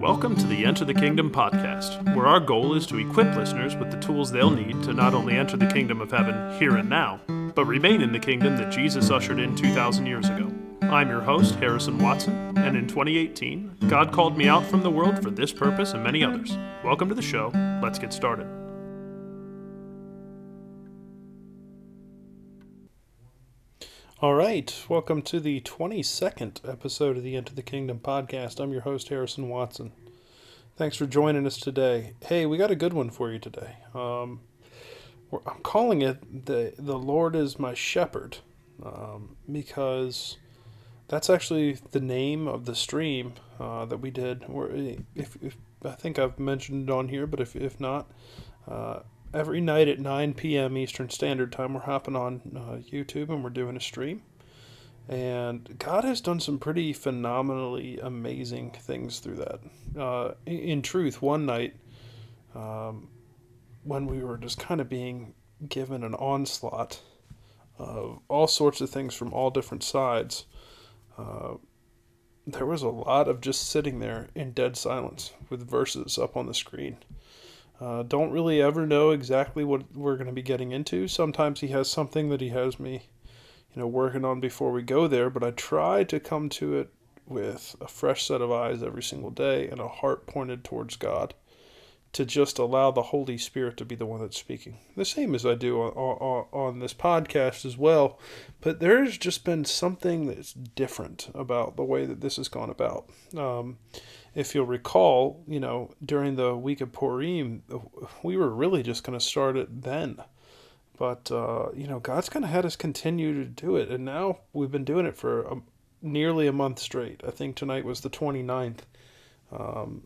Welcome to the Enter the Kingdom podcast, where our goal is to equip listeners with the tools they'll need to not only enter the kingdom of heaven here and now, but remain in the kingdom that Jesus ushered in 2,000 years ago. I'm your host, Harrison Watson, and in 2018, God called me out from the world for this purpose and many others. Welcome to the show. Let's get started. All right, welcome to the 22nd episode of the Enter the Kingdom podcast. I'm your host, Harrison Watson. Thanks for joining us today. Hey, we got a good one for you today. Um, I'm calling it the the Lord is my shepherd, um, because that's actually the name of the stream uh, that we did. If, if I think I've mentioned it on here, but if if not, uh, every night at 9 p.m. Eastern Standard Time, we're hopping on uh, YouTube and we're doing a stream. And God has done some pretty phenomenally amazing things through that. Uh, in, truth, one night, um, when we were just kind of being given an onslaught of all sorts of things from all different sides, uh, there was a lot of just sitting there in dead silence with verses up on the screen. Uh, don't really ever know exactly what we're going to be getting into. Sometimes he has something that he has me, you know, working on before we go there, but I try to come to it with a fresh set of eyes every single day and a heart pointed towards God to just allow the Holy Spirit to be the one that's speaking. The same as I do on, on, on this podcast as well, but there's just been something that's different about the way that this has gone about. Um, if you'll recall, you know, during the week of Purim, we were really just going to start it then. But, uh, you know, God's kind of had us continue to do it. And now we've been doing it for a, nearly a month straight. I think tonight was the 29th um,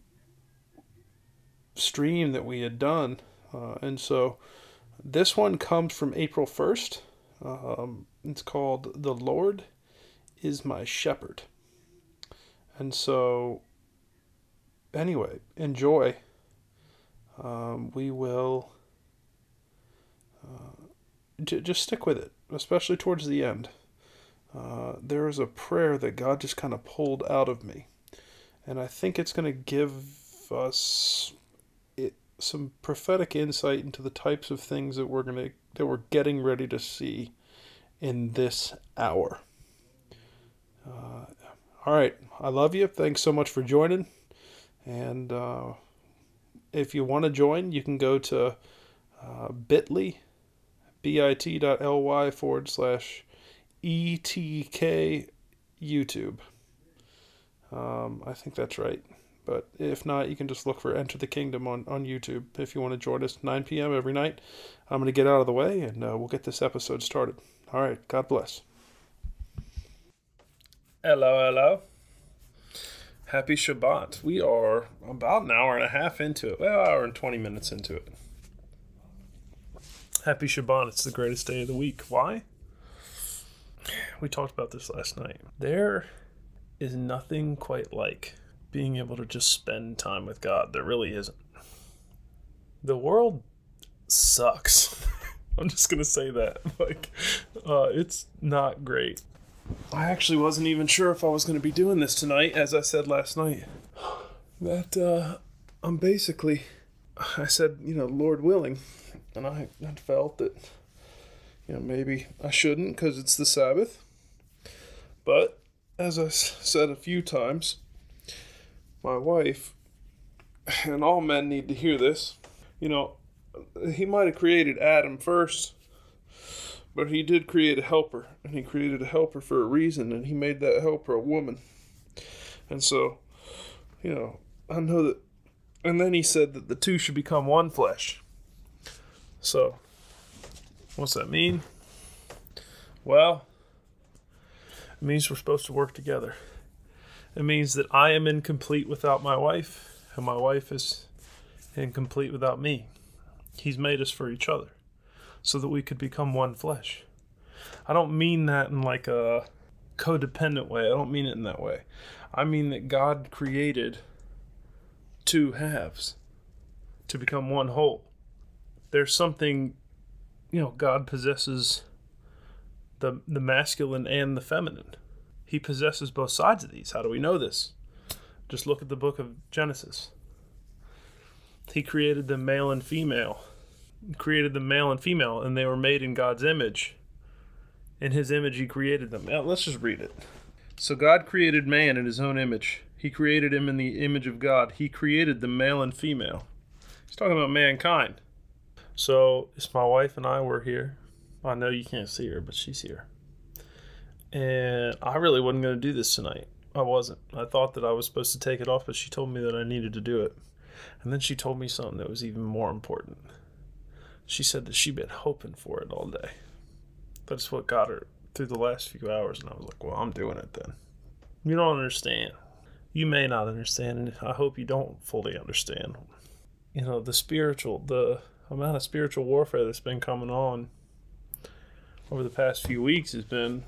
stream that we had done. Uh, and so this one comes from April 1st. Um, it's called The Lord is My Shepherd. And so anyway, enjoy. Um, we will uh, j- just stick with it, especially towards the end. Uh, there is a prayer that God just kind of pulled out of me, and I think it's going to give us some prophetic insight into the types of things that we're to that we're getting ready to see in this hour. Uh, all right, I love you. Thanks so much for joining. And uh, if you want to join, you can go to uh, bit.ly, bit.ly forward slash ETK YouTube. Um, I think that's right. But if not, you can just look for Enter the Kingdom on, on YouTube if you want to join us 9 p.m. every night. I'm going to get out of the way and uh, we'll get this episode started. All right. God bless. Hello, hello. Happy Shabbat. We are about an hour and a half into it. Well, hour and 20 minutes into it. Happy Shabbat. It's the greatest day of the week. Why? We talked about this last night. There is nothing quite like being able to just spend time with God. There really isn't. The world sucks. I'm just to say that. Like, uh, it's not great. I actually wasn't even sure if I was to be doing this tonight, as I said last night. That uh, I'm basically, I said, you know, Lord willing, and I had felt that, you know, maybe I shouldn't because it's the Sabbath. But as I said a few times, my wife, and all men need to hear this, you know, he might have created Adam first but he did create a helper, and he created a helper for a reason, and he made that helper a woman. And so, you know, I know that. And then he said that the two should become one flesh. So, what's that mean? Well, it means we're supposed to work together. It means that I am incomplete without my wife, and my wife is incomplete without me. He's made us for each other so that we could become one flesh. I don't mean that in like a codependent way. I don't mean it in that way. I mean that God created two halves to become one whole. There's something, you know, God possesses the the masculine and the feminine. He possesses both sides of these. How do we know this? Just look at the book of Genesis. He created the male and female. He created the male and female, and they were made in God's image. In his image, he created them. Now, let's just read it. So, God created man in his own image. He created him in the image of God. He created the male and female. He's talking about mankind. So, if my wife and I were here. I know you can't see her, but she's here. And I really wasn't going to do this tonight. I wasn't. I thought that I was supposed to take it off, but she told me that I needed to do it. And then she told me something that was even more important. She said that she'd been hoping for it all day. That's what got her through the last few hours. And I was like, well, I'm doing it then. You don't understand. You may not understand, and I hope you don't fully understand. You know, the spiritual, the amount of spiritual warfare that's been coming on over the past few weeks has been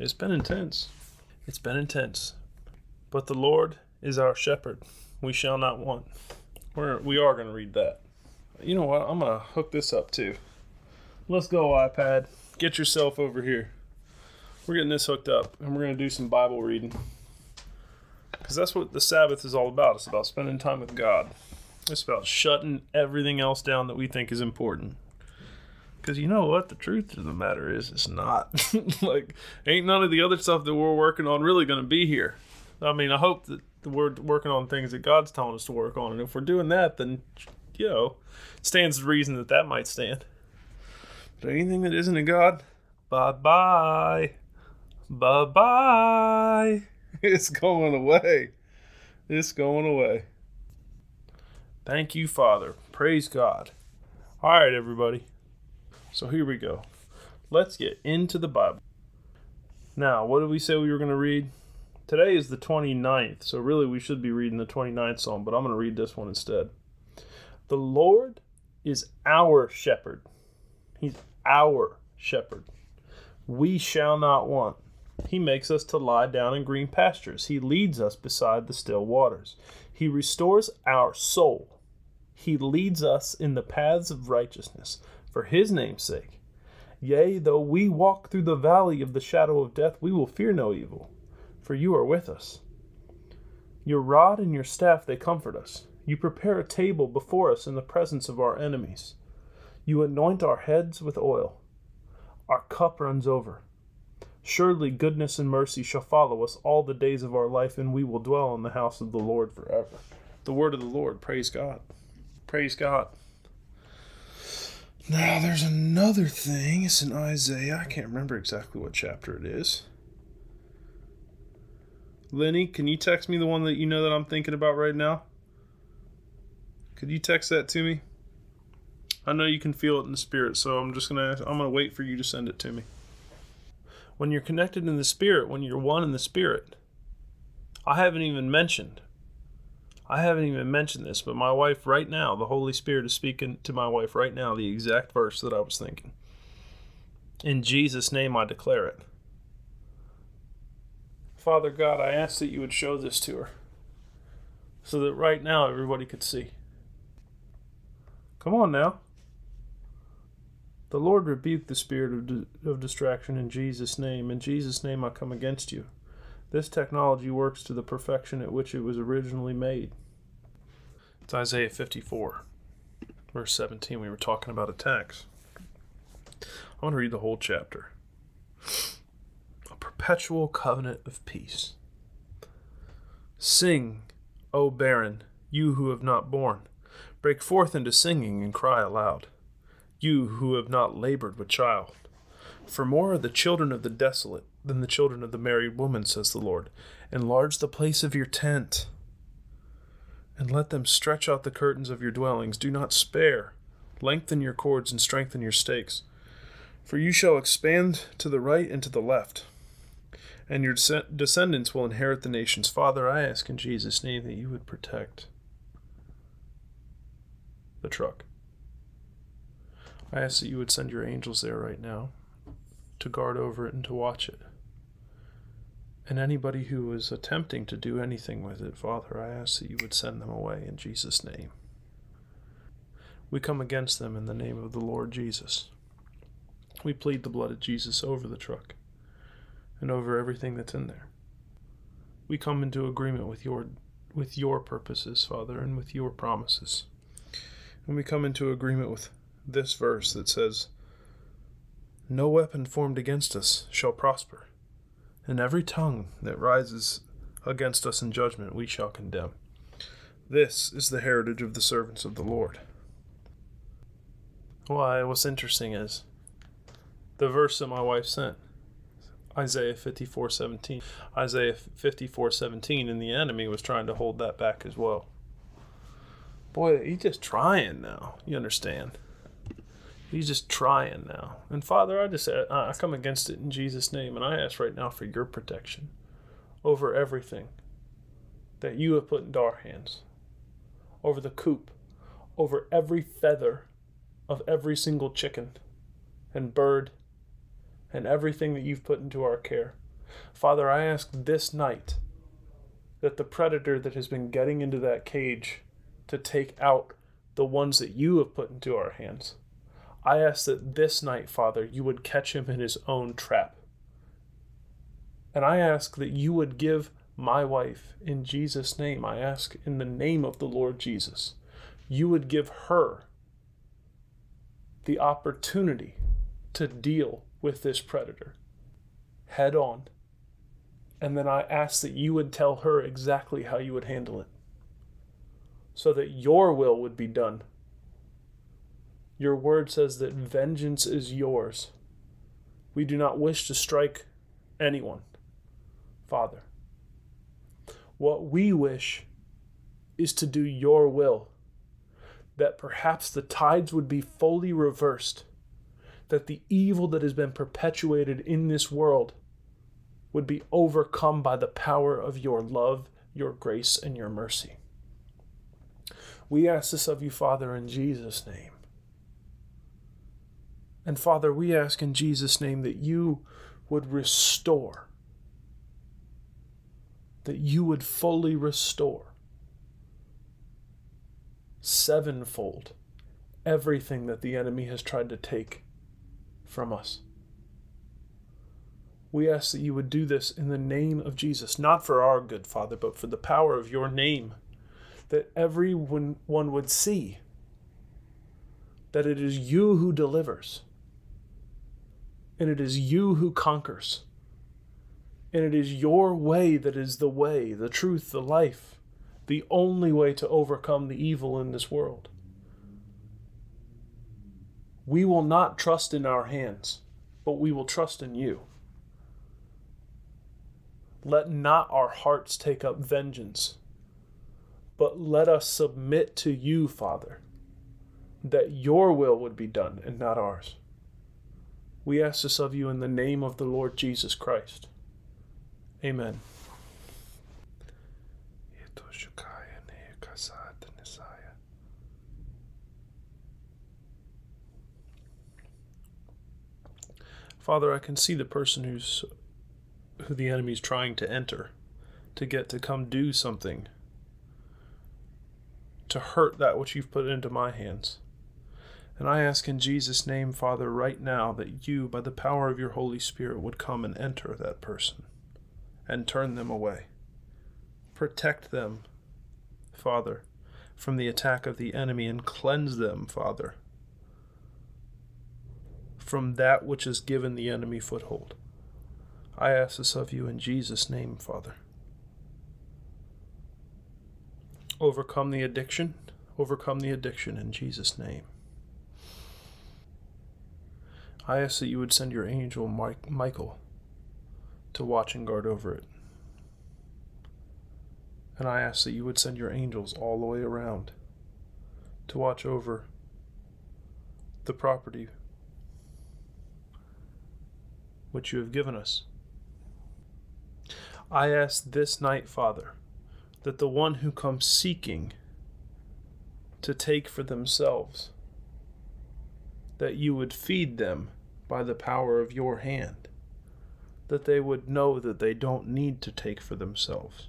it's been intense. It's been intense. But the Lord is our shepherd. We shall not want. We're, we are going to read that. You know what? I'm going to hook this up too. Let's go, iPad. Get yourself over here. We're getting this hooked up and we're going to do some Bible reading. Because that's what the Sabbath is all about. It's about spending time with God, it's about shutting everything else down that we think is important. Because you know what? The truth of the matter is, it's not. like, ain't none of the other stuff that we're working on really going to be here. I mean, I hope that we're working on things that God's telling us to work on. And if we're doing that, then, you know, stands the reason that that might stand. But anything that isn't a God, bye bye. Bye bye. It's going away. It's going away. Thank you, Father. Praise God. All right, everybody. So here we go. Let's get into the Bible. Now, what did we say we were going to read? Today is the 29th, so really we should be reading the 29th Psalm, but I'm going to read this one instead. The Lord is our shepherd. He's our shepherd. We shall not want. He makes us to lie down in green pastures. He leads us beside the still waters. He restores our soul. He leads us in the paths of righteousness for his name's sake. Yea, though we walk through the valley of the shadow of death, we will fear no evil, for you are with us. Your rod and your staff, they comfort us. You prepare a table before us in the presence of our enemies. You anoint our heads with oil. Our cup runs over. Surely goodness and mercy shall follow us all the days of our life, and we will dwell in the house of the Lord forever. The word of the Lord. Praise God. Praise God. Now, there's another thing. It's in Isaiah. I can't remember exactly what chapter it is. Lenny, can you text me the one that you know that I'm thinking about right now? Could you text that to me? I know you can feel it in the spirit, so I'm just gonna I'm gonna wait for you to send it to me. When you're connected in the spirit, when you're one in the spirit, I haven't even mentioned I haven't even mentioned this, but my wife right now, the Holy Spirit is speaking to my wife right now the exact verse that I was thinking. In Jesus' name I declare it. Father God, I ask that you would show this to her so that right now everybody could see. Come on now. The Lord rebuked the spirit of, di- of distraction in Jesus' name. In Jesus' name I come against you. This technology works to the perfection at which it was originally made. It's Isaiah 54, verse 17. We were talking about attacks. I want to read the whole chapter. A perpetual covenant of peace. Sing, O barren, you who have not borne. Break forth into singing and cry aloud, you who have not labored with child. For more are the children of the desolate than the children of the married woman, says the Lord. Enlarge the place of your tent, and let them stretch out the curtains of your dwellings. Do not spare. Lengthen your cords and strengthen your stakes. For you shall expand to the right and to the left, and your descendants will inherit the nations. Father, I ask in Jesus' name that you would protect the truck. I ask that you would send your angels there right now to guard over it and to watch it. And anybody who is attempting to do anything with it, Father, I ask that you would send them away in Jesus' name. We come against them in the name of the Lord Jesus. We plead the blood of Jesus over the truck and over everything that's in there. We come into agreement with your with your purposes, Father, and with your promises. And we come into agreement with this verse that says, No weapon formed against us shall prosper, and every tongue that rises against us in judgment we shall condemn. This is the heritage of the servants of the Lord. Why, what's interesting is the verse that my wife sent. Isaiah 54:17. Isaiah 54:17 and the enemy was trying to hold that back as well. Boy, he's just trying now. You understand? He's just trying now. And Father, I just uh, I come against it in Jesus name and I ask right now for your protection over everything that you have put into our hands. Over the coop, over every feather of every single chicken and bird and everything that you've put into our care. Father, I ask this night that the predator that has been getting into that cage to take out the ones that you have put into our hands, I ask that this night, Father, you would catch him in his own trap. And I ask that you would give my wife, in Jesus' name, I ask in the name of the Lord Jesus, you would give her the opportunity to deal with this predator head on. And then I ask that you would tell her exactly how you would handle it so that your will would be done. Your word says that vengeance is yours. We do not wish to strike anyone, Father. What we wish is to do your will, that perhaps the tides would be fully reversed that the evil that has been perpetuated in this world would be overcome by the power of your love, your grace, and your mercy. We ask this of you, Father, in Jesus' name. And Father, we ask in Jesus' name that you would restore, that you would fully restore sevenfold everything that the enemy has tried to take from us. We ask that you would do this in the name of Jesus, not for our good, Father, but for the power of your name, that everyone would see that it is you who delivers, and it is you who conquers, and it is your way that is the way, the truth, the life, the only way to overcome the evil in this world. We will not trust in our hands, but we will trust in you. Let not our hearts take up vengeance, but let us submit to you, Father, that your will would be done and not ours. We ask this of you in the name of the Lord Jesus Christ. Amen. Father, I can see the person who's who the enemy's trying to enter to get to come do something to hurt that which you've put into my hands. And I ask in Jesus' name, Father, right now that you, by the power of your Holy Spirit, would come and enter that person and turn them away. Protect them, Father, from the attack of the enemy and cleanse them, Father, from that which has given the enemy foothold. I ask this of you in Jesus' name, Father. Overcome the addiction, overcome the addiction in Jesus' name. I ask that you would send your angel Mike, Michael to watch and guard over it. And I ask that you would send your angels all the way around to watch over the property which you have given us. I ask this night, Father, that the one who comes seeking to take for themselves, that you would feed them by the power of your hand, that they would know that they don't need to take for themselves,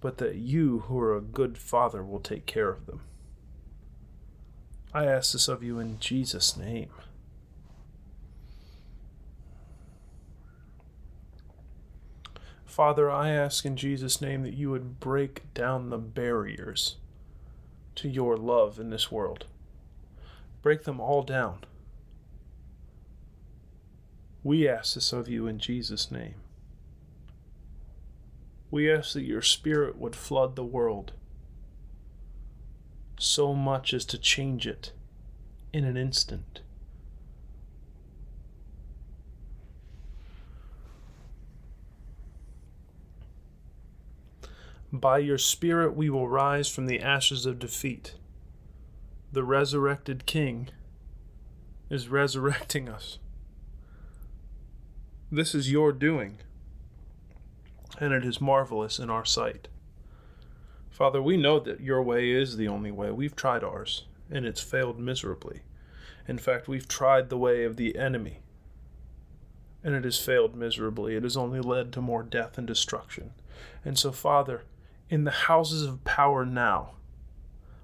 but that you, who are a good Father, will take care of them. I ask this of you in Jesus' name. Father, I ask in Jesus' name that you would break down the barriers to your love in this world. Break them all down. We ask this of you in Jesus' name. We ask that your Spirit would flood the world so much as to change it in an instant. By your Spirit, we will rise from the ashes of defeat. The resurrected King is resurrecting us. This is your doing, and it is marvelous in our sight. Father, we know that your way is the only way. We've tried ours, and it's failed miserably. In fact, we've tried the way of the enemy, and it has failed miserably. It has only led to more death and destruction. And so, Father, in the houses of power now,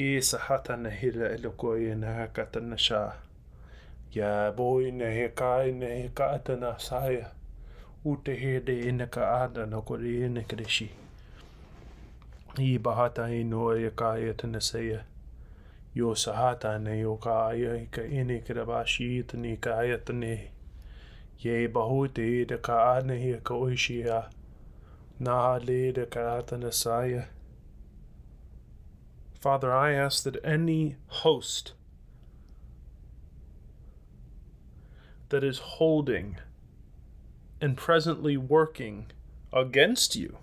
isa hata na hira ilo ko i na haka tana sha. Ya bo i na he ka i na he ka atana saia. U te he de i na ka ada na ko i na kreshi. I bahata i no i ka i atana saia. Yo sa hata na i o ka i a i ka i na kira bashi i tani ka i atane. Ye i bahu te i na ka ada na he ka oishi a. Na ha le i na ka atana saia. Yeah. Father, I ask that any host that is holding and presently working against you,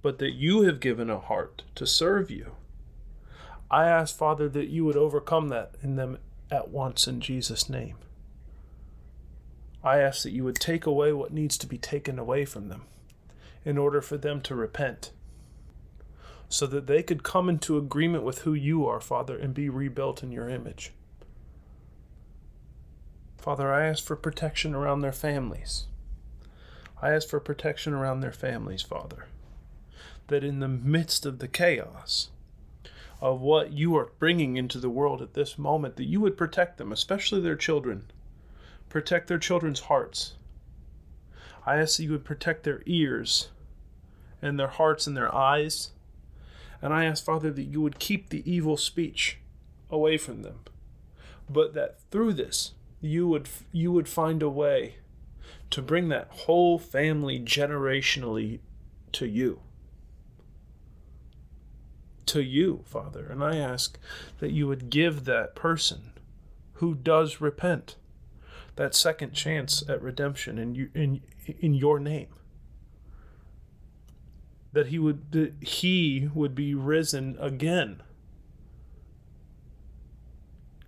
but that you have given a heart to serve you. I ask, Father, that you would overcome that in them at once in Jesus' name. I ask that you would take away what needs to be taken away from them in order for them to repent, so that they could come into agreement with who you are, Father, and be rebuilt in your image. Father, I ask for protection around their families. I ask for protection around their families, Father. That in the midst of the chaos of what you are bringing into the world at this moment, that you would protect them, especially their children. Protect their children's hearts. I ask that you would protect their ears and their hearts and their eyes. And I ask, Father, that you would keep the evil speech away from them. But that through this, you would you would find a way to bring that whole family generationally to you to you father and i ask that you would give that person who does repent that second chance at redemption in you in in your name that he would that he would be risen again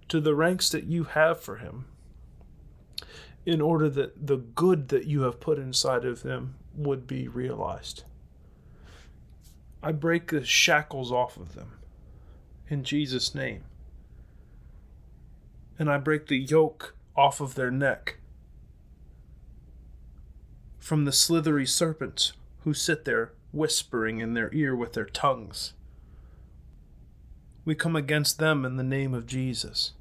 to the ranks that you have for him in order that the good that you have put inside of them would be realized. I break the shackles off of them in Jesus' name. And I break the yoke off of their neck from the slithery serpents who sit there whispering in their ear with their tongues. We come against them in the name of Jesus.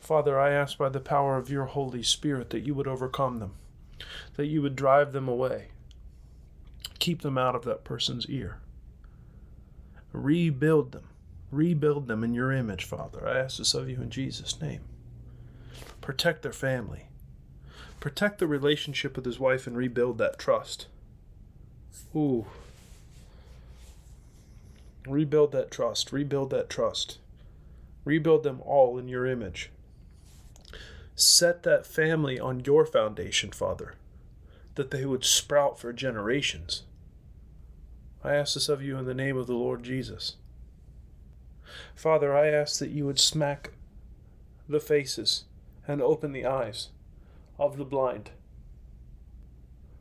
Father, I ask by the power of your Holy Spirit that you would overcome them, that you would drive them away, keep them out of that person's ear. Rebuild them, rebuild them in your image, Father. I ask this of you in Jesus' name. Protect their family, protect the relationship with his wife, and rebuild that trust. Ooh. Rebuild that trust. Rebuild that trust. Rebuild them all in your image. Set that family on your foundation, Father, that they would sprout for generations. I ask this of you in the name of the Lord Jesus. Father, I ask that you would smack the faces and open the eyes of the blind,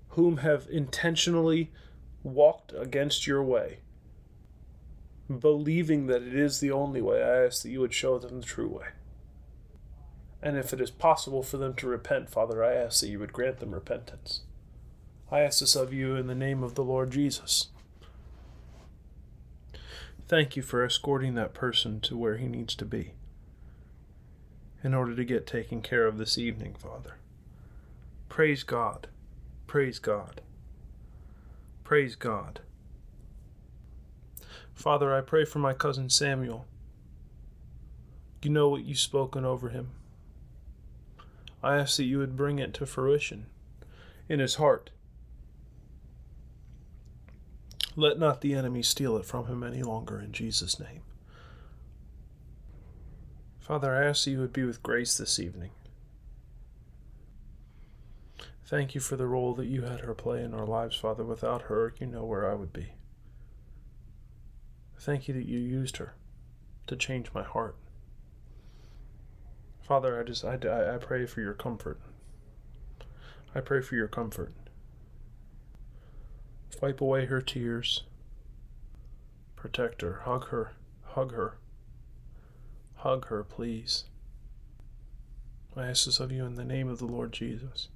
whom have intentionally walked against your way, believing that it is the only way. I ask that you would show them the true way. And if it is possible for them to repent, Father, I ask that you would grant them repentance. I ask this of you in the name of the Lord Jesus. Thank you for escorting that person to where he needs to be in order to get taken care of this evening, Father. Praise God. Praise God. Praise God. Father, I pray for my cousin Samuel. You know what you've spoken over him. I ask that you would bring it to fruition in his heart. Let not the enemy steal it from him any longer in Jesus' name. Father, I ask that you would be with Grace this evening. Thank you for the role that you had her play in our lives, Father. Without her, you know where I would be. Thank you that you used her to change my heart. Father, I just I, I pray for your comfort. I pray for your comfort. Wipe away her tears. Protect her. Hug her. Hug her. Hug her, please. I ask this of you in the name of the Lord Jesus.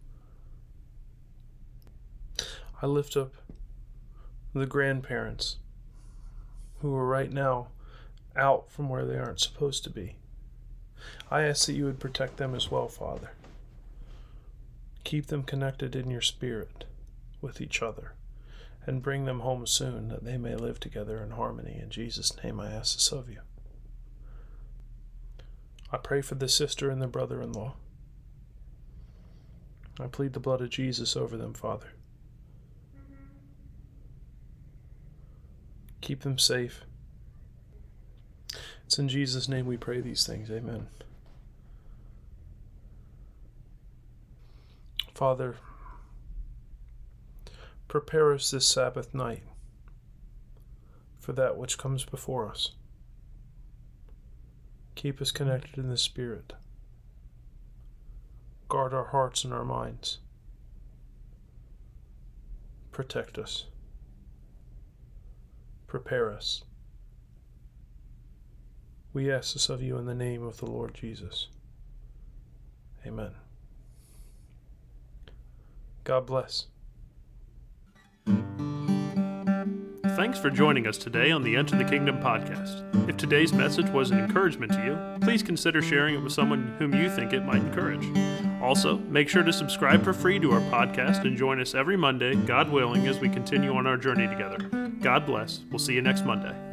I lift up the grandparents who are right now out from where they aren't supposed to be. I ask that you would protect them as well, Father. Keep them connected in your spirit with each other and bring them home soon that they may live together in harmony. In Jesus' name I ask this of you. I pray for the sister and the brother in law. I plead the blood of Jesus over them, Father. Keep them safe. It's in Jesus' name we pray these things. Amen. Father, prepare us this Sabbath night for that which comes before us. Keep us connected in the Spirit. Guard our hearts and our minds. Protect us. Prepare us. We ask this of you in the name of the Lord Jesus. Amen. God bless. Thanks for joining us today on the Enter the Kingdom podcast. If today's message was an encouragement to you, please consider sharing it with someone whom you think it might encourage. Also, make sure to subscribe for free to our podcast and join us every Monday, God willing, as we continue on our journey together. God bless. We'll see you next Monday.